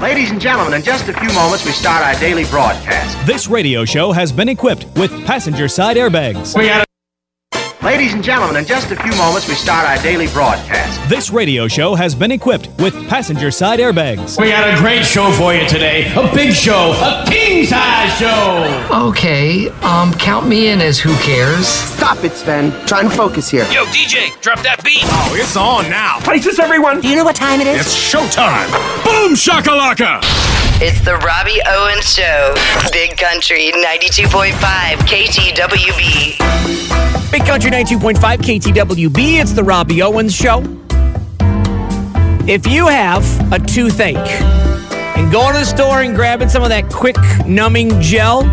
Ladies and gentlemen, in just a few moments we start our daily broadcast. This radio show has been equipped with passenger side airbags. We got Ladies and gentlemen, in just a few moments we start our daily broadcast. This radio show has been equipped with passenger side airbags. We got a great show for you today. A big show, a king size show. Okay, um, count me in as who cares. Stop it, Sven. Trying to focus here. Yo, DJ, drop that beat. Oh, it's on now. Places, everyone. Do you know what time it is? It's showtime. Boom shakalaka. It's the Robbie Owens Show. Big Country 92.5 KTWB. Big Country 92.5 KTWB. It's the Robbie Owens Show. If you have a toothache and going to the store and grabbing some of that quick numbing gel,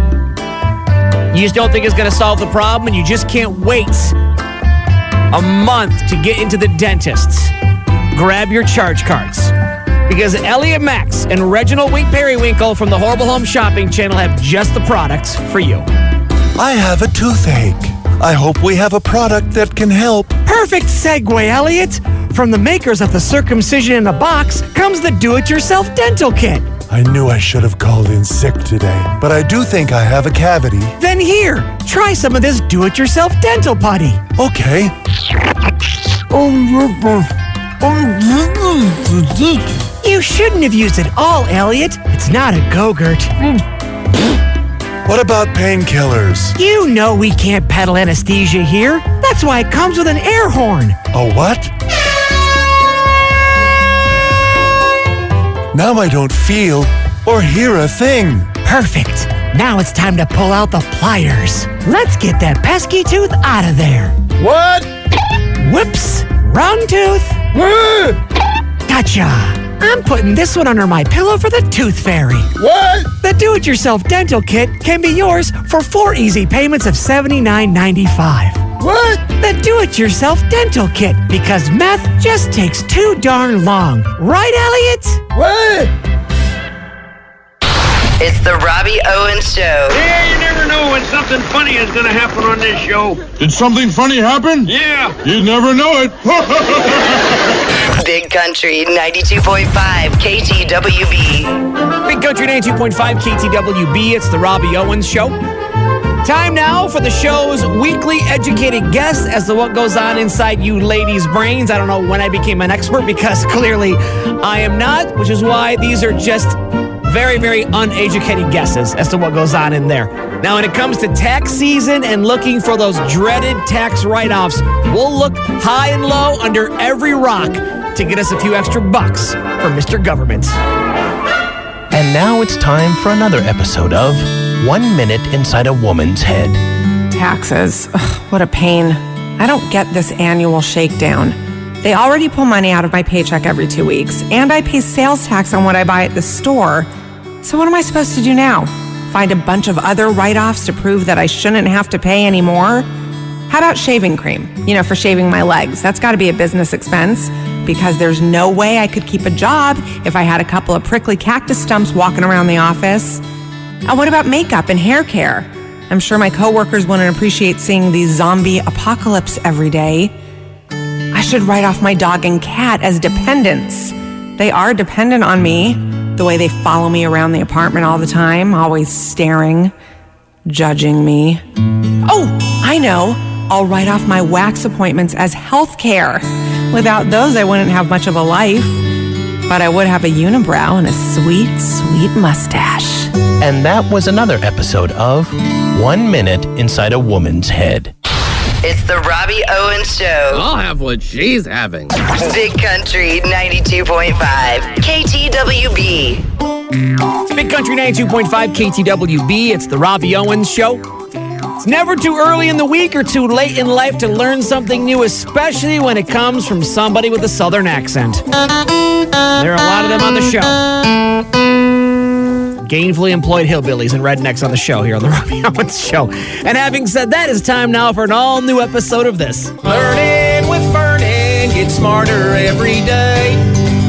you just don't think it's going to solve the problem and you just can't wait a month to get into the dentist, grab your charge cards. Because Elliot Max and Reginald Wink Periwinkle from the Horrible Home Shopping Channel have just the products for you. I have a toothache. I hope we have a product that can help. Perfect segue, Elliot. From the makers of the circumcision in a box comes the do it yourself dental kit. I knew I should have called in sick today, but I do think I have a cavity. Then here, try some of this do it yourself dental putty. Okay. You shouldn't have used it all, Elliot. It's not a Go-Gurt. What about painkillers? You know we can't peddle anesthesia here. That's why it comes with an air horn. A what? Now I don't feel or hear a thing. Perfect. Now it's time to pull out the pliers. Let's get that pesky tooth out of there. What? Whoops. Wrong tooth. Gotcha. I'm putting this one under my pillow for the tooth fairy. What? The do-it-yourself dental kit can be yours for four easy payments of $79.95. What? The do-it-yourself dental kit because meth just takes too darn long. Right, Elliot? What? It's the Robbie Owens Show. Yeah, you never know when something funny is going to happen on this show. Did something funny happen? Yeah. You'd never know it. Big Country 92.5 KTWB. Big Country 92.5 KTWB. It's the Robbie Owens Show. Time now for the show's weekly educated guess as to what goes on inside you ladies' brains. I don't know when I became an expert because clearly I am not, which is why these are just very, very uneducated guesses as to what goes on in there. Now, when it comes to tax season and looking for those dreaded tax write offs, we'll look high and low under every rock to get us a few extra bucks from Mr. Government. And now it's time for another episode of One Minute Inside a Woman's Head. Taxes. Ugh, what a pain. I don't get this annual shakedown. They already pull money out of my paycheck every two weeks, and I pay sales tax on what I buy at the store. So, what am I supposed to do now? Find a bunch of other write offs to prove that I shouldn't have to pay anymore? How about shaving cream? You know, for shaving my legs. That's got to be a business expense because there's no way I could keep a job if I had a couple of prickly cactus stumps walking around the office. And what about makeup and hair care? I'm sure my coworkers wouldn't appreciate seeing the zombie apocalypse every day. I should write off my dog and cat as dependents. They are dependent on me, the way they follow me around the apartment all the time, always staring, judging me. Oh, I know. I'll write off my wax appointments as health care. Without those, I wouldn't have much of a life. But I would have a unibrow and a sweet, sweet mustache. And that was another episode of One Minute Inside a Woman's Head. It's the Robbie Owens Show. I'll have what she's having. Big Country 92.5 KTWB. Big Country 92.5 KTWB. It's the Robbie Owens Show. It's never too early in the week or too late in life to learn something new, especially when it comes from somebody with a southern accent. There are a lot of them on the show. Gainfully employed hillbillies and rednecks on the show here on the Robbie Owens Show. And having said that, it's time now for an all new episode of this. Learning with Vernon, get smarter every day.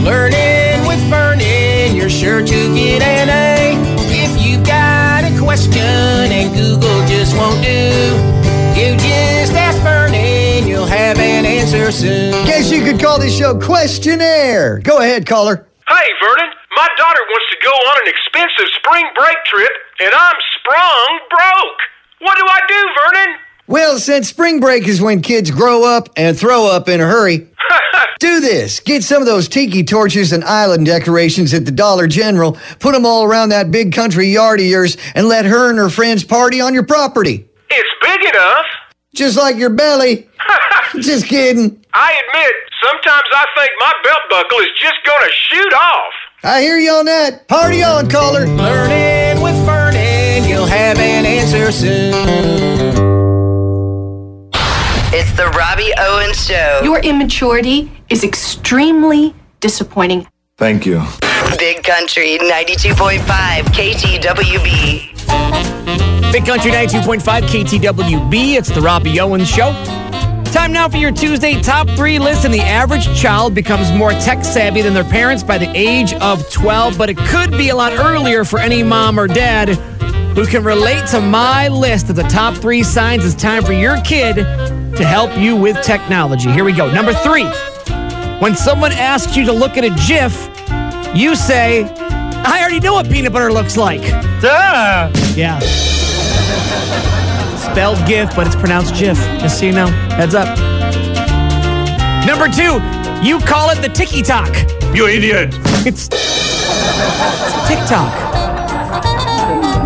Learning with Vernon, you're sure to get an A. If you've got a question and Google just won't do, you just ask Vernon, you'll have an answer soon. Guess you could call this show Questionnaire. Go ahead, caller. Hey, Vernon. My daughter wants to go on an expensive spring break trip, and I'm sprung broke. What do I do, Vernon? Well, since spring break is when kids grow up and throw up in a hurry, do this. Get some of those tiki torches and island decorations at the Dollar General, put them all around that big country yard of yours, and let her and her friends party on your property. It's big enough. Just like your belly. just kidding. I admit, sometimes I think my belt buckle is just gonna shoot off. I hear you on that. Party on, caller. Learning with Vernon, you'll have an answer soon. It's the Robbie Owens Show. Your immaturity is extremely disappointing. Thank you. Big Country 92.5 KTWB. Big Country 92.5 KTWB. It's the Robbie Owens Show. Time now for your Tuesday top three list. And the average child becomes more tech savvy than their parents by the age of 12, but it could be a lot earlier for any mom or dad who can relate to my list of the top three signs it's time for your kid to help you with technology. Here we go. Number three, when someone asks you to look at a GIF, you say, I already know what peanut butter looks like. Duh. Yeah. Spelled GIF, but it's pronounced GIF. Just so you know. Heads up. Number two, you call it the Tiki Talk. You idiot. It's, it's TikTok.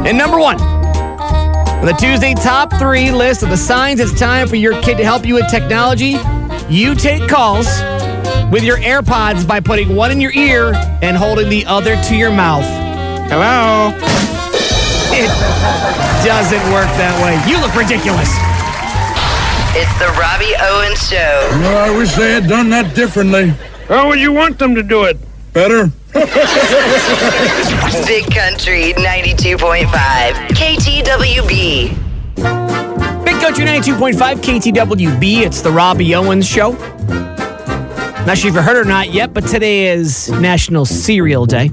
And number one, on the Tuesday top three list of the signs it's time for your kid to help you with technology, you take calls with your AirPods by putting one in your ear and holding the other to your mouth. Hello? It doesn't work that way. You look ridiculous. It's the Robbie Owens Show. No, I wish they had done that differently. Oh, How would you want them to do it? Better. Big Country 92.5 KTWB. Big Country 92.5 KTWB. It's the Robbie Owens Show. Not sure if you heard or not yet, but today is National Cereal Day.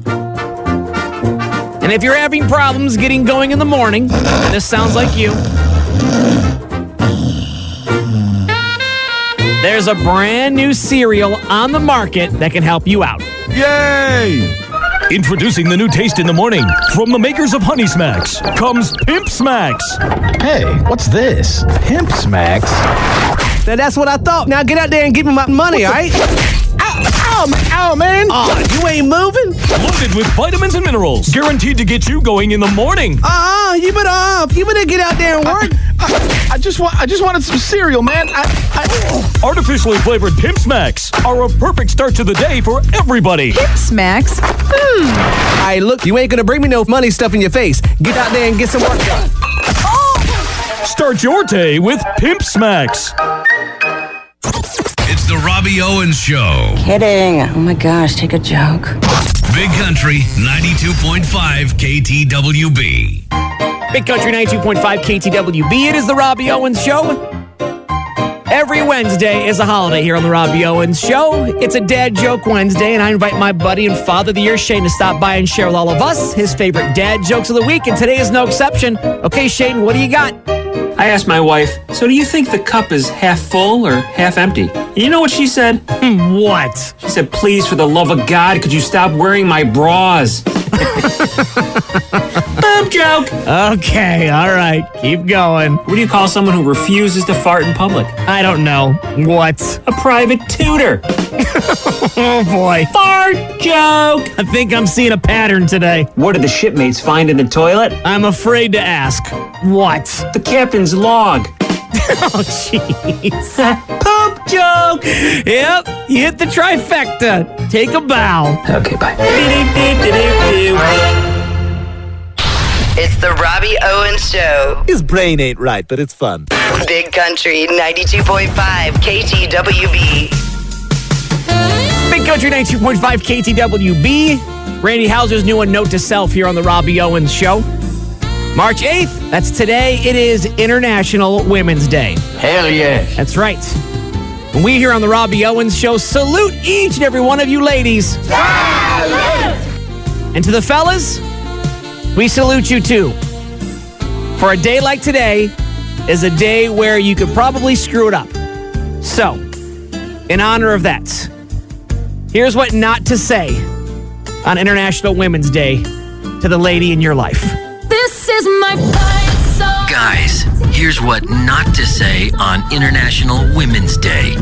And if you're having problems getting going in the morning, this sounds like you. There's a brand new cereal on the market that can help you out. Yay! Introducing the new taste in the morning from the makers of Honey Smacks comes Pimp Smacks. Hey, what's this? Pimp Smacks? Now that's what I thought. Now get out there and give me my money, all right? Ow, ow, ow, man. Oh, you ain't moving? Loaded with vitamins and minerals, guaranteed to get you going in the morning. Uh-uh, you better uh, you better get out there and work. I, I just want I just wanted some cereal, man. I, I Artificially flavored Pimp Smacks are a perfect start to the day for everybody. Pimp Smacks? Hmm. Hey, look, you ain't gonna bring me no money stuff in your face. Get out there and get some work done. Start your day with Pimp Smacks. It's the Robbie Owens Show. Kidding. Oh my gosh, take a joke. Big Country 92.5 KTWB. Big Country 92.5 KTWB. It is the Robbie Owens Show. Every Wednesday is a holiday here on the Robbie Owens Show. It's a Dad Joke Wednesday, and I invite my buddy and father of the year, Shane, to stop by and share with all of us his favorite dad jokes of the week, and today is no exception. Okay, Shane, what do you got? I asked my wife, so do you think the cup is half full or half empty? And you know what she said? Hmm, what? She said, please, for the love of God, could you stop wearing my bras? Boob joke. Okay, all right, keep going. What do you call someone who refuses to fart in public? I don't know. What? A private tutor. oh boy. Fart joke. I think I'm seeing a pattern today. What did the shipmates find in the toilet? I'm afraid to ask. What? The captain's log. oh, jeez. Poop joke. Yep, you hit the trifecta. Take a bow. Okay, bye. It's the Robbie Owens Show. His brain ain't right, but it's fun. Big Country 92.5 KTWB. Big Country 92.5 KTWB. Randy Houser's new one, Note to Self, here on the Robbie Owens Show. March 8th, that's today, it is International Women's Day. Hell yeah. That's right. And we here on the Robbie Owens Show salute each and every one of you ladies. Salute! And to the fellas, we salute you too. For a day like today is a day where you could probably screw it up. So, in honor of that, here's what not to say on International Women's Day to the lady in your life? This is my fight song. Guys, here's what not to say on International Women's Day.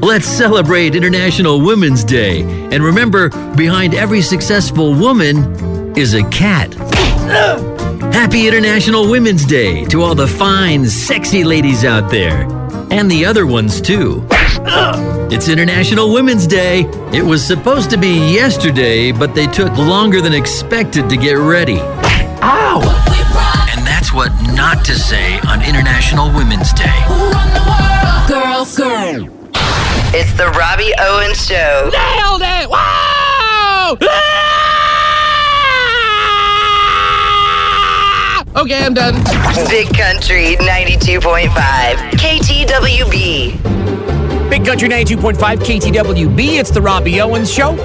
Let's celebrate International Women's Day. And remember, behind every successful woman is a cat. Happy International Women's Day to all the fine, sexy ladies out there. And the other ones, too. It's International Women's Day. It was supposed to be yesterday, but they took longer than expected to get ready. Ow! And that's what not to say on International Women's Day. Girls, girl. It's the Robbie Owens Show. Nailed it! Wow! Okay, I'm done. Big Country 92.5. KTWB. Big Country 92.5 KTWB. It's the Robbie Owens Show.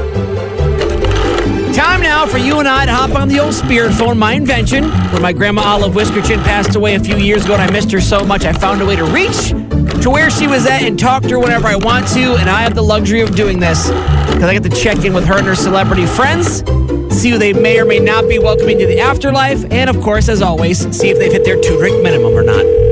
Time now for you and I to hop on the old spirit phone, my invention. When my grandma Olive Whiskerchin passed away a few years ago and I missed her so much, I found a way to reach to where she was at and talk to her whenever I want to. And I have the luxury of doing this because I get to check in with her and her celebrity friends, see who they may or may not be welcoming to the afterlife, and of course, as always, see if they've hit their two drink minimum or not.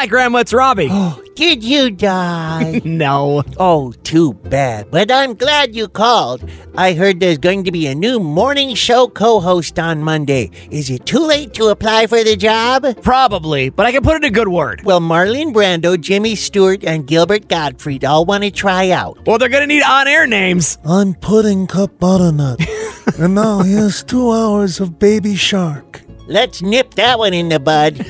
Hi, Grandma. It's Robbie. Did you die? no. Oh, too bad. But I'm glad you called. I heard there's going to be a new morning show co host on Monday. Is it too late to apply for the job? Probably, but I can put in a good word. Well, Marlon Brando, Jimmy Stewart, and Gilbert Gottfried all want to try out. Well, they're going to need on air names. I'm Pudding Cup Butternut. and now here's two hours of Baby Shark. Let's nip that one in the bud.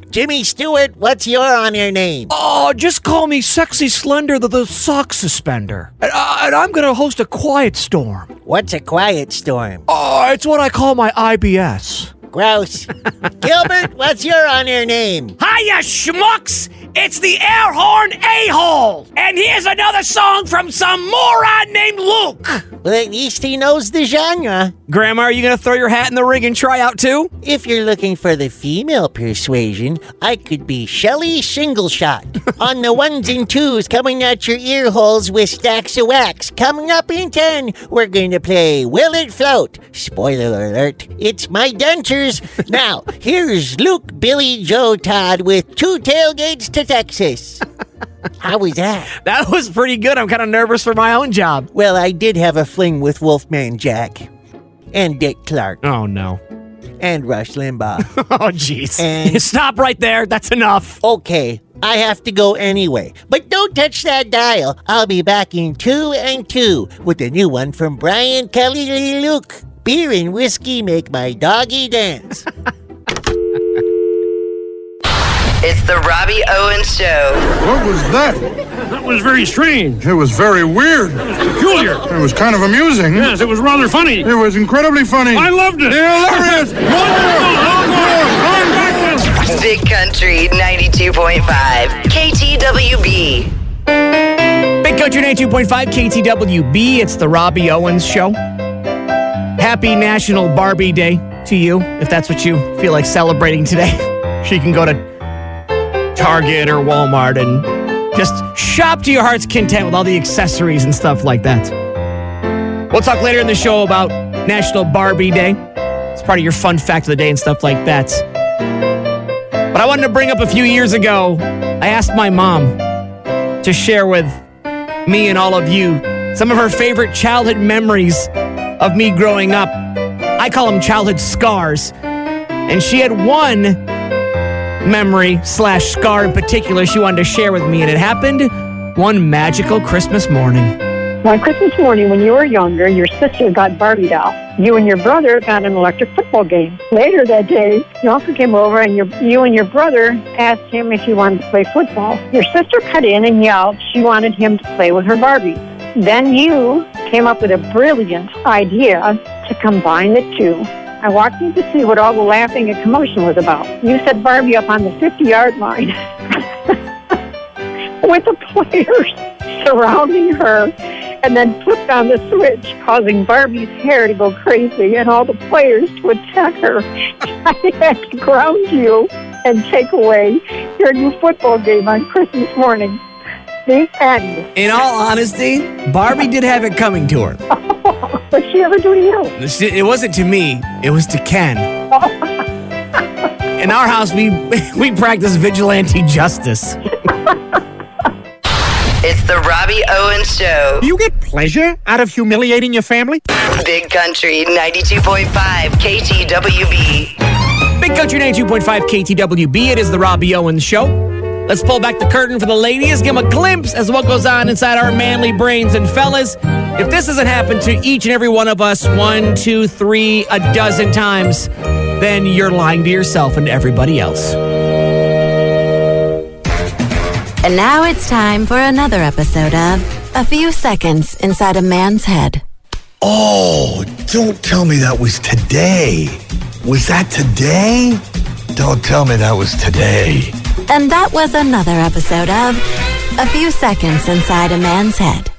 Jimmy Stewart, what's your on air name? Oh, just call me Sexy Slender the, the Sock Suspender. And, uh, and I'm going to host a quiet storm. What's a quiet storm? Oh, it's what I call my IBS. Gross. Gilbert, what's your on air name? Hiya, schmucks! It's the air horn a-hole! And here's another song from some moron named Luke! Well, at least he knows the genre. Grandma, are you gonna throw your hat in the ring and try out too? If you're looking for the female persuasion, I could be Shelly Single Shot on the ones and twos coming at your ear holes with stacks of wax. Coming up in 10, we're going to play Will It Float? Spoiler alert, it's my dentures. now, here's Luke, Billy, Joe, Todd with two tailgates to Texas. How was that? That was pretty good. I'm kind of nervous for my own job. Well, I did have a fling with Wolfman Jack and Dick Clark Oh, no. and Rush Limbaugh. Oh, jeez. And- Stop right there. That's enough. okay, I have to go anyway. But don't touch that dial. I'll be back in two and two with a new one from Brian Kelly Lee Luke. Beer and whiskey make my doggy dance. It's the Robbie Owens Show. What was that? That was very strange. It was very weird. Peculiar. It was kind of amusing. Yes, it was rather funny. It was incredibly funny. I loved it. Hilarious. Wonderful. Big Country 92.5. KTWB. Big Country 92.5 KTWB. It's the Robbie Owens Show. Happy National Barbie Day to you, if that's what you feel like celebrating today. She can go to Target or Walmart and just shop to your heart's content with all the accessories and stuff like that. We'll talk later in the show about National Barbie Day. It's part of your fun fact of the day and stuff like that. But I wanted to bring up a few years ago, I asked my mom to share with me and all of you some of her favorite childhood memories of me growing up. I call them childhood scars. And she had one memory slash scar in particular she wanted to share with me, and it happened one magical Christmas morning. One Christmas morning when you were younger, your sister got Barbie doll. You and your brother got an electric football game. Later that day, your uncle came over and your, you and your brother asked him if he wanted to play football. Your sister cut in and yelled she wanted him to play with her Barbie. Then you came up with a brilliant idea to combine the two. I walked in to see what all the laughing and commotion was about. You set Barbie up on the 50 yard line with the players surrounding her and then flipped on the switch, causing Barbie's hair to go crazy and all the players to attack her. I had to ground you and take away your new football game on Christmas morning. The end. In all honesty, Barbie did have it coming to her. What's she ever do to you? She- It wasn't to me, it was to Ken. In our house, we we practice vigilante justice. It's the Robbie Owens Show. Do You get pleasure out of humiliating your family? Big Country 92.5 KTWB. Big Country 92.5 KTWB. It is the Robbie Owens Show. Let's pull back the curtain for the ladies, give them a glimpse as to what goes on inside our manly brains. And fellas, if this hasn't happened to each and every one of us one, two, three, a dozen times, then you're lying to yourself and everybody else. And now it's time for another episode of A Few Seconds Inside a Man's Head. Oh, don't tell me that was today. Was that today? Don't tell me that was today. And that was another episode of A Few Seconds Inside a Man's Head.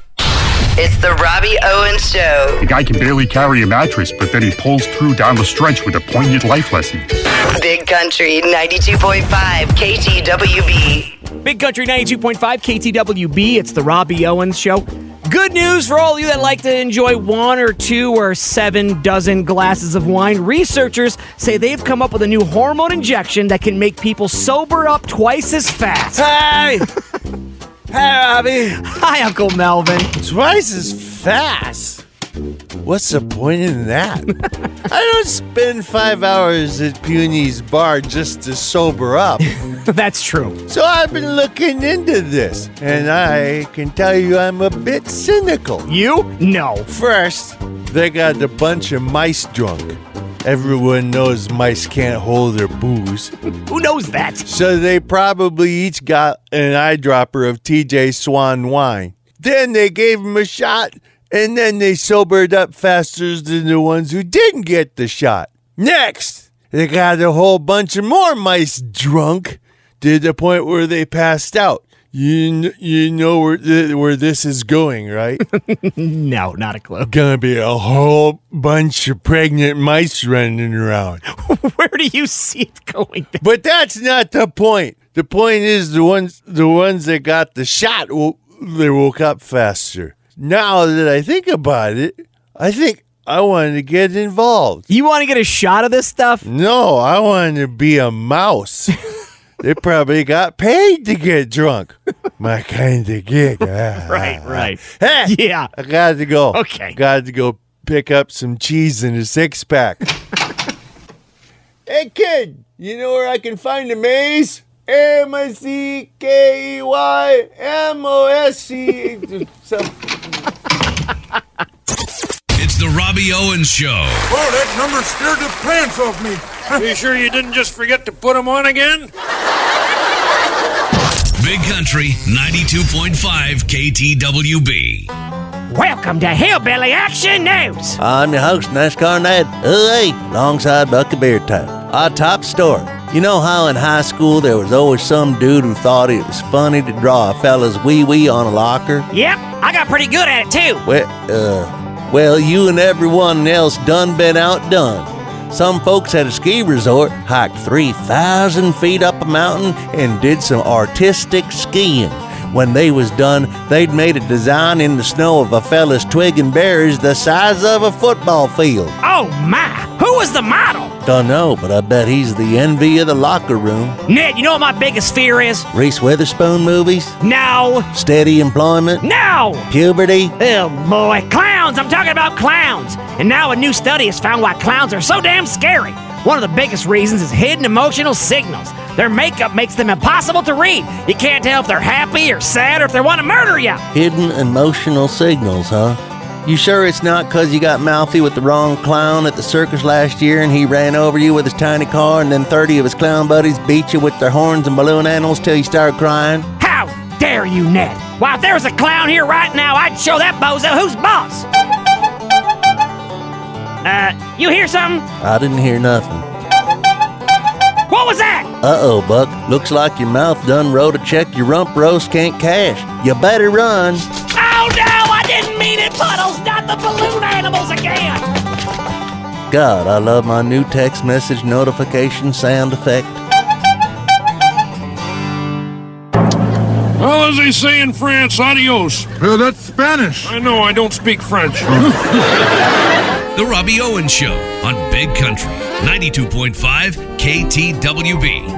It's the Robbie Owens Show. The guy can barely carry a mattress, but then he pulls through down the stretch with a poignant life lesson. Big Country 92.5 KTWB. Big Country 92.5 KTWB. It's the Robbie Owens Show. Good news for all of you that like to enjoy one or two or seven dozen glasses of wine. Researchers say they've come up with a new hormone injection that can make people sober up twice as fast. Hey! hey, Robbie. Hi, Uncle Melvin. Twice as fast. What's the point in that? I don't spend five hours at Puny's bar just to sober up. That's true. So I've been looking into this, and I can tell you I'm a bit cynical. You? No. First, they got a bunch of mice drunk. Everyone knows mice can't hold their booze. Who knows that? So they probably each got an eyedropper of TJ Swann wine. Then they gave him a shot, and then they sobered up faster than the ones who didn't get the shot. Next, they got a whole bunch of more mice drunk to the point where they passed out. You, you know where, th- where this is going, right? no, not a clue. Gonna be a whole bunch of pregnant mice running around. Where do you see it going? But that's not the point. The point is the ones the ones that got the shot they woke up faster. Now that I think about it, I think I wanted to get involved. You want to get a shot of this stuff? No, I wanted to be a mouse. they probably got paid to get drunk. My kind of gig. Right, ah. right. Hey, Yeah. I got to go. Okay. Got to go pick up some cheese and a six pack. hey, kid, you know where I can find a maze? M I C K E Y M O S C. It's the Robbie Owens Show. Oh, that number scared the pants off me. Are You sure you didn't just forget to put them on again? Big Country 92.5 KTWB. Welcome to Hillbilly Action News. I'm your host, NASCAR Ned. Hey, alongside Bucky Beard Time. Our top story. You know how in high school there was always some dude who thought it was funny to draw a fella's wee wee on a locker? Yep, I got pretty good at it too. Well, uh, well, you and everyone else done been outdone. Some folks at a ski resort hiked 3,000 feet up a mountain and did some artistic skiing. When they was done, they'd made a design in the snow of a fella's twig and berries the size of a football field. Oh my! Who was the model? Don't know, but I bet he's the envy of the locker room. Ned, you know what my biggest fear is? Reese Witherspoon movies? No, Steady employment? no. Puberty? Oh boy, clowns! I'm talking about clowns. And now a new study has found why clowns are so damn scary. One of the biggest reasons is hidden emotional signals. Their makeup makes them impossible to read. You can't tell if they're happy or sad or if they want to murder you. Hidden emotional signals, huh? You sure it's not 'cause you got mouthy with the wrong clown at the circus last year and he ran over you with his tiny car and then 30 of his clown buddies beat you with their horns and balloon animals till you started crying? How dare you, Ned? Why, if there was a clown here right now, I'd show that bozo who's boss. Uh, you hear something? I didn't hear nothing. What was that? Uh oh, Buck. Looks like your mouth done wrote a check your rump roast can't cash. You better run. Puddles, not the balloon animals again. God, I love my new text message notification sound effect. Well, as they say in France, adios. Uh, that's Spanish. I know, I don't speak French. The Robbie Owens Show on Big Country 92.5 KTWB.